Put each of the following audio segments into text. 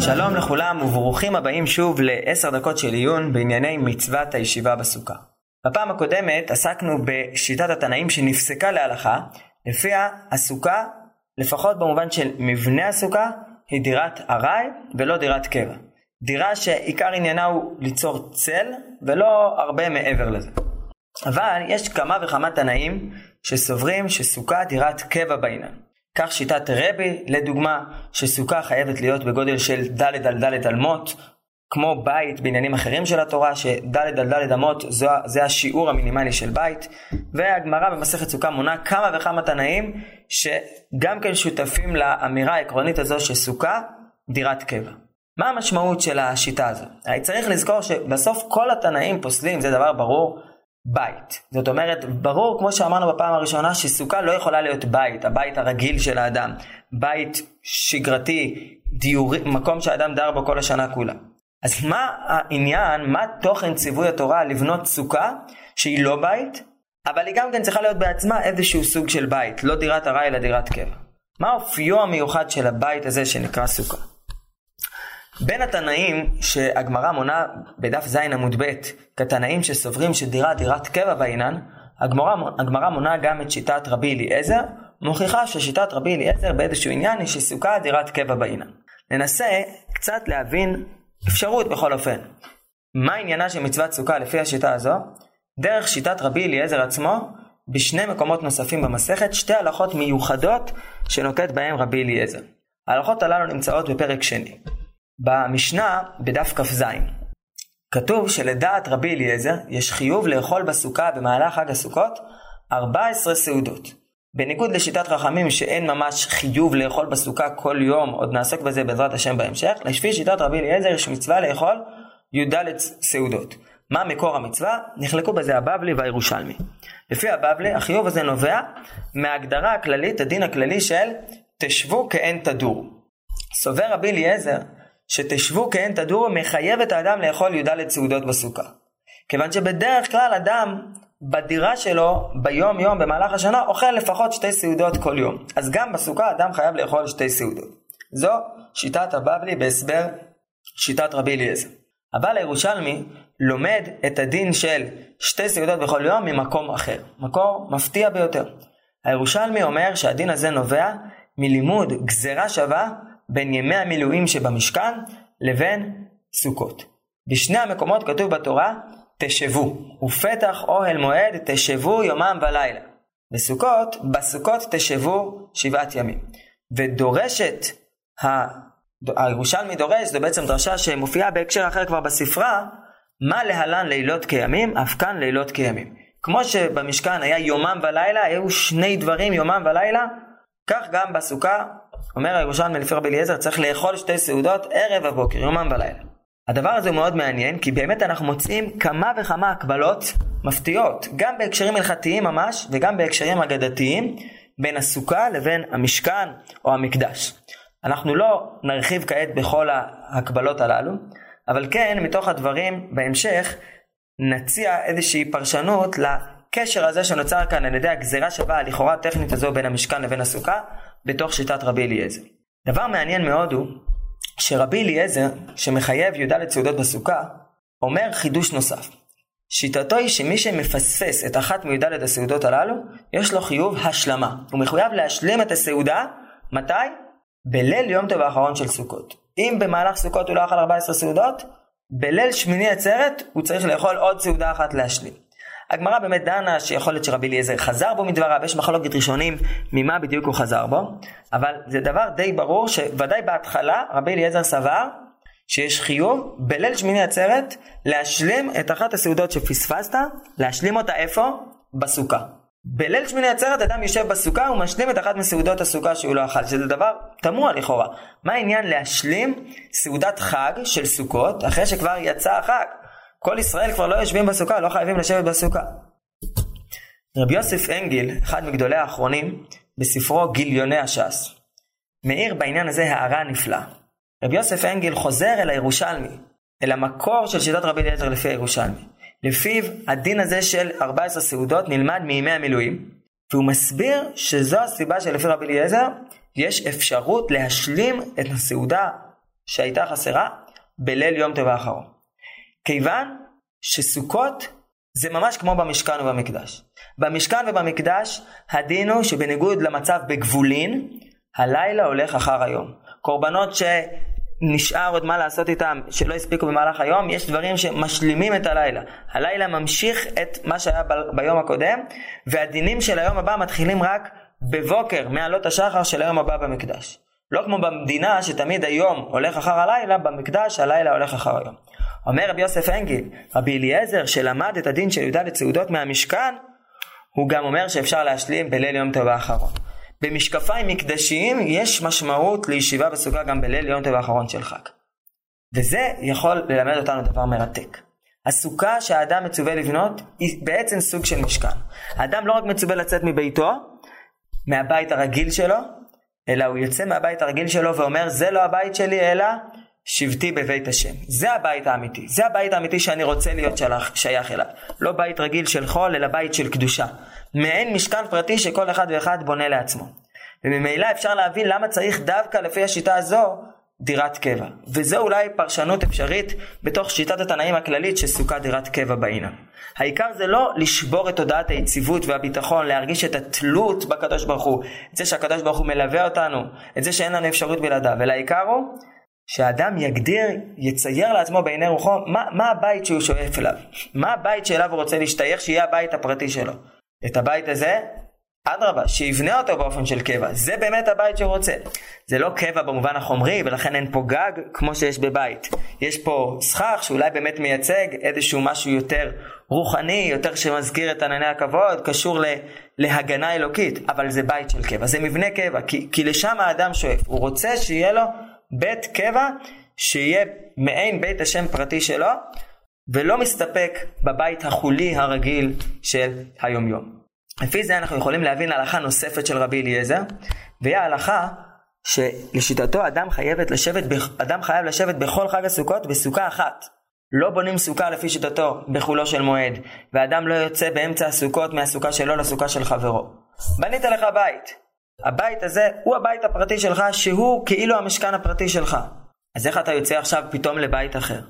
שלום לכולם וברוכים הבאים שוב לעשר דקות של עיון בענייני מצוות הישיבה בסוכה. בפעם הקודמת עסקנו בשיטת התנאים שנפסקה להלכה, לפיה הסוכה, לפחות במובן של מבנה הסוכה, היא דירת ארעי ולא דירת קבע. דירה שעיקר עניינה הוא ליצור צל ולא הרבה מעבר לזה. אבל יש כמה וכמה תנאים שסוברים שסוכה דירת קבע בעניין. כך שיטת רבי, לדוגמה, שסוכה חייבת להיות בגודל של ד' על ד' אמות, כמו בית בעניינים אחרים של התורה, שד' על ד' אמות זה, זה השיעור המינימלי של בית, והגמרא במסכת סוכה מונה כמה וכמה תנאים שגם כן שותפים לאמירה העקרונית הזו שסוכה דירת קבע. מה המשמעות של השיטה הזו? צריך לזכור שבסוף כל התנאים פוסלים, זה דבר ברור, בית. זאת אומרת, ברור, כמו שאמרנו בפעם הראשונה, שסוכה לא יכולה להיות בית, הבית הרגיל של האדם. בית שגרתי, דיורי, מקום שהאדם דר בו כל השנה כולה. אז מה העניין, מה תוכן ציווי התורה לבנות סוכה שהיא לא בית, אבל היא גם כן צריכה להיות בעצמה איזשהו סוג של בית, לא דירת ארעי אלא דירת קבע. מה אופיו המיוחד של הבית הזה שנקרא סוכה? בין התנאים שהגמרא מונה בדף ז עמוד ב' כתנאים שסוברים שדירה דירת קבע בעינן, הגמרא, מונה גם את שיטת רבי אליעזר, מוכיחה ששיטת רבי אליעזר באיזשהו עניין היא שסוכה דירת קבע בעינן. ננסה קצת להבין אפשרות בכל אופן. מה עניינה של מצוות סוכה לפי השיטה הזו? דרך שיטת רבי אליעזר עצמו, בשני מקומות נוספים במסכת, שתי הלכות מיוחדות שנוקט בהם רבי אליעזר. ההלכות הללו נמצאות בפרק שני. במשנה, בדף כ"ז, כתוב שלדעת רבי אליעזר, יש חיוב לאכול בסוכה במהלך חג הסוכות 14 סעודות. בניגוד לשיטת חכמים שאין ממש חיוב לאכול בסוכה כל יום, עוד נעסוק בזה בעזרת השם בהמשך, לפי שיטת רבי אליעזר יש מצווה לאכול י"ד סעודות. מה מקור המצווה? נחלקו בזה הבבלי והירושלמי. לפי הבבלי, החיוב הזה נובע מההגדרה הכללית, הדין הכללי של תשבו כעין תדור. סובר רבי אליעזר שתשבו כעין תדור מחייב את האדם לאכול י"ד סעודות בסוכה. כיוון שבדרך כלל אדם בדירה שלו ביום יום במהלך השנה אוכל לפחות שתי סעודות כל יום. אז גם בסוכה אדם חייב לאכול שתי סעודות. זו שיטת הבבלי בהסבר שיטת רבי אליעזר. אבל הירושלמי לומד את הדין של שתי סעודות בכל יום ממקום אחר. מקור מפתיע ביותר. הירושלמי אומר שהדין הזה נובע מלימוד גזרה שווה בין ימי המילואים שבמשכן לבין סוכות. בשני המקומות כתוב בתורה תשבו, ופתח אוהל מועד תשבו יומם ולילה. בסוכות, בסוכות תשבו שבעת ימים. ודורשת, ה... הירושלמי דורש, זו בעצם דרשה שמופיעה בהקשר אחר כבר בספרה, מה להלן לילות כימים, אף כאן לילות כימים. כמו שבמשכן היה יומם ולילה, היו שני דברים יומם ולילה, כך גם בסוכה אומר הירושלמי לפי רבי אליעזר, צריך לאכול שתי סעודות ערב הבוקר, יומם ולילה. הדבר הזה הוא מאוד מעניין, כי באמת אנחנו מוצאים כמה וכמה הקבלות מפתיעות, גם בהקשרים הלכתיים ממש, וגם בהקשרים אגדתיים, בין הסוכה לבין המשכן או המקדש. אנחנו לא נרחיב כעת בכל ההקבלות הללו, אבל כן, מתוך הדברים בהמשך, נציע איזושהי פרשנות לקשר הזה שנוצר כאן על ידי הגזירה שווה הלכאורה הטכנית הזו בין המשכן לבין הסוכה, בתוך שיטת רבי אליעזר. דבר מעניין מאוד הוא שרבי אליעזר, שמחייב י"ד סעודות בסוכה, אומר חידוש נוסף. שיטתו היא שמי שמפספס את אחת מי"ד הסעודות הללו, יש לו חיוב השלמה. הוא מחויב להשלים את הסעודה, מתי? בליל יום טוב האחרון של סוכות. אם במהלך סוכות הוא לא אכל 14 סעודות, בליל שמיני עצרת הוא צריך לאכול עוד סעודה אחת להשלים. הגמרא באמת דנה שיכול להיות שרבי אליעזר חזר בו מדבריו, יש מחלוקת ראשונים ממה בדיוק הוא חזר בו, אבל זה דבר די ברור שוודאי בהתחלה רבי אליעזר סבר שיש חיוב בליל שמיני עצרת להשלים את אחת הסעודות שפספסת, להשלים אותה איפה? בסוכה. בליל שמיני עצרת אדם יושב בסוכה ומשלים את אחת מסעודות הסוכה שהוא לא אכל, שזה דבר תמוה לכאורה. מה העניין להשלים סעודת חג של סוכות אחרי שכבר יצא החג? כל ישראל כבר לא יושבים בסוכה, לא חייבים לשבת בסוכה. רבי יוסף אנגל, אחד מגדולי האחרונים, בספרו גיליוני הש"ס, מאיר בעניין הזה הערה נפלאה. רבי יוסף אנגל חוזר אל הירושלמי, אל המקור של שיטת רבי אליעזר לפי הירושלמי. לפיו הדין הזה של 14 סעודות נלמד מימי המילואים, והוא מסביר שזו הסיבה שלפי רבי אליעזר יש אפשרות להשלים את הסעודה שהייתה חסרה בליל יום טוב האחרון. כיוון שסוכות זה ממש כמו במשכן ובמקדש. במשכן ובמקדש הדין הוא שבניגוד למצב בגבולין, הלילה הולך אחר היום. קורבנות שנשאר עוד מה לעשות איתם, שלא הספיקו במהלך היום, יש דברים שמשלימים את הלילה. הלילה ממשיך את מה שהיה ב- ביום הקודם, והדינים של היום הבא מתחילים רק בבוקר, מעלות השחר של היום הבא במקדש. לא כמו במדינה שתמיד היום הולך אחר הלילה, במקדש הלילה הולך אחר היום. אומר רבי יוסף אנגל, רבי אליעזר שלמד את הדין של י"ד סעודות מהמשכן, הוא גם אומר שאפשר להשלים בליל יום טוב האחרון. במשקפיים מקדשיים יש משמעות לישיבה בסוכה גם בליל יום טוב האחרון של חג. וזה יכול ללמד אותנו דבר מרתק. הסוכה שהאדם מצווה לבנות היא בעצם סוג של משכן. האדם לא רק מצווה לצאת מביתו, מהבית הרגיל שלו, אלא הוא יוצא מהבית הרגיל שלו ואומר זה לא הבית שלי אלא שבטי בבית השם. זה הבית האמיתי. זה הבית האמיתי שאני רוצה להיות שלח, שייך אליו. לא בית רגיל של חול, אלא בית של קדושה. מעין משכן פרטי שכל אחד ואחד בונה לעצמו. וממילא אפשר להבין למה צריך דווקא לפי השיטה הזו דירת קבע. וזו אולי פרשנות אפשרית בתוך שיטת התנאים הכללית שסוכה דירת קבע בעינם. העיקר זה לא לשבור את תודעת היציבות והביטחון, להרגיש את התלות בקדוש ברוך הוא, את זה שהקדוש ברוך הוא מלווה אותנו, את זה שאין לנו אפשרות בלעדיו, אלא העיקר הוא שאדם יגדיר, יצייר לעצמו בעיני רוחו מה, מה הבית שהוא שואף אליו, מה הבית שאליו הוא רוצה להשתייך, שיהיה הבית הפרטי שלו. את הבית הזה, אדרבה, שיבנה אותו באופן של קבע, זה באמת הבית שהוא רוצה. זה לא קבע במובן החומרי, ולכן אין פה גג כמו שיש בבית. יש פה סכך שאולי באמת מייצג איזשהו משהו יותר רוחני, יותר שמזכיר את ענני הכבוד, קשור ל, להגנה אלוקית, אבל זה בית של קבע, זה מבנה קבע, כי, כי לשם האדם שואף, הוא רוצה שיהיה לו בית קבע שיהיה מעין בית השם פרטי שלו, ולא מסתפק בבית החולי הרגיל של היומיום. לפי זה אנחנו יכולים להבין הלכה נוספת של רבי אליעזר, והיא ההלכה שלשיטתו אדם, לשבת, אדם חייב לשבת בכל חג הסוכות בסוכה אחת. לא בונים סוכה לפי שיטתו בחולו של מועד, ואדם לא יוצא באמצע הסוכות מהסוכה שלו לסוכה של חברו. בנית לך בית, הבית הזה הוא הבית הפרטי שלך, שהוא כאילו המשכן הפרטי שלך. אז איך אתה יוצא עכשיו פתאום לבית אחר?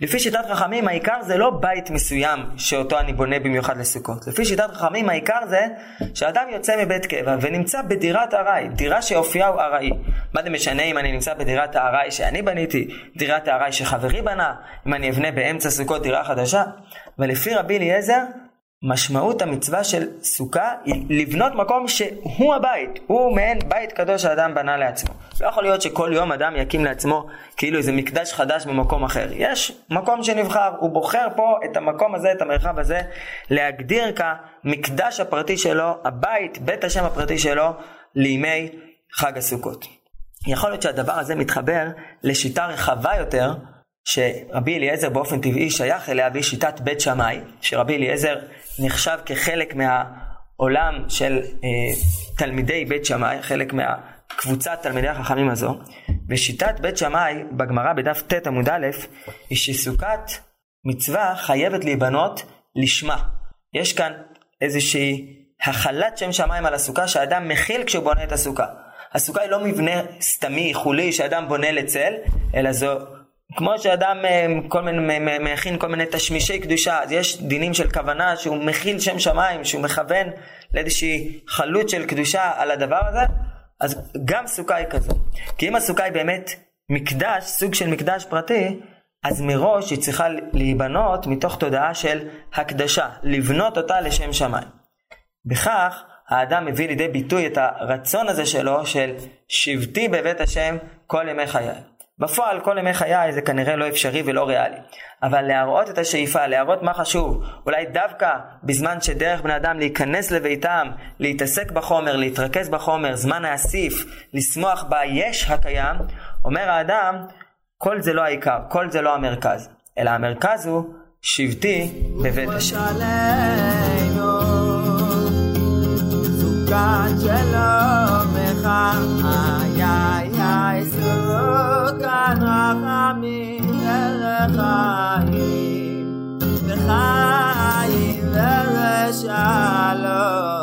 לפי שיטת חכמים העיקר זה לא בית מסוים שאותו אני בונה במיוחד לסוכות. לפי שיטת חכמים העיקר זה שאדם יוצא מבית קבע ונמצא בדירת ארעי, דירה שאופייה הוא ארעי. מה זה משנה אם אני נמצא בדירת הארעי שאני בניתי, דירת הארעי שחברי בנה, אם אני אבנה באמצע סוכות דירה חדשה? ולפי רבי אליעזר, משמעות המצווה של סוכה היא לבנות מקום שהוא הבית, הוא מעין בית קדוש שהאדם בנה לעצמו. לא יכול להיות שכל יום אדם יקים לעצמו כאילו איזה מקדש חדש במקום אחר. יש מקום שנבחר, הוא בוחר פה את המקום הזה, את המרחב הזה, להגדיר כמקדש הפרטי שלו, הבית, בית השם הפרטי שלו, לימי חג הסוכות. יכול להיות שהדבר הזה מתחבר לשיטה רחבה יותר שרבי אליעזר באופן טבעי שייך אליה והיא שיטת בית שמאי, שרבי אליעזר נחשב כחלק מהעולם של אה, תלמידי בית שמאי, חלק מהקבוצת תלמידי החכמים הזו, ושיטת בית שמאי בגמרא בדף ט עמוד א' היא שסוכת מצווה חייבת להיבנות לשמה. יש כאן איזושהי החלת שם שמיים על הסוכה שאדם מכיל כשהוא בונה את הסוכה. הסוכה היא לא מבנה סתמי, חולי, שאדם בונה לצל, אלא זו כמו שאדם אה, כל מיני, מכין כל מיני תשמישי קדושה, אז יש דינים של כוונה שהוא מכיל שם שמיים, שהוא מכוון לאיזושהי חלות של קדושה על הדבר הזה, אז גם סוכה היא כזו. כי אם הסוכה היא באמת מקדש, סוג של מקדש פרטי, אז מראש היא צריכה להיבנות מתוך תודעה של הקדשה, לבנות אותה לשם שמיים. בכך האדם מביא לידי ביטוי את הרצון הזה שלו של שבתי בבית השם כל ימי חיי. בפועל כל ימי חיי זה כנראה לא אפשרי ולא ריאלי. אבל להראות את השאיפה, להראות מה חשוב, אולי דווקא בזמן שדרך בני אדם להיכנס לביתם, להתעסק בחומר, להתרכז בחומר, זמן להסיף, לשמוח ביש הקיים, אומר האדם, כל זה לא העיקר, כל זה לא המרכז, אלא המרכז הוא שבטי בבית השם. וחיים וחיים ושלום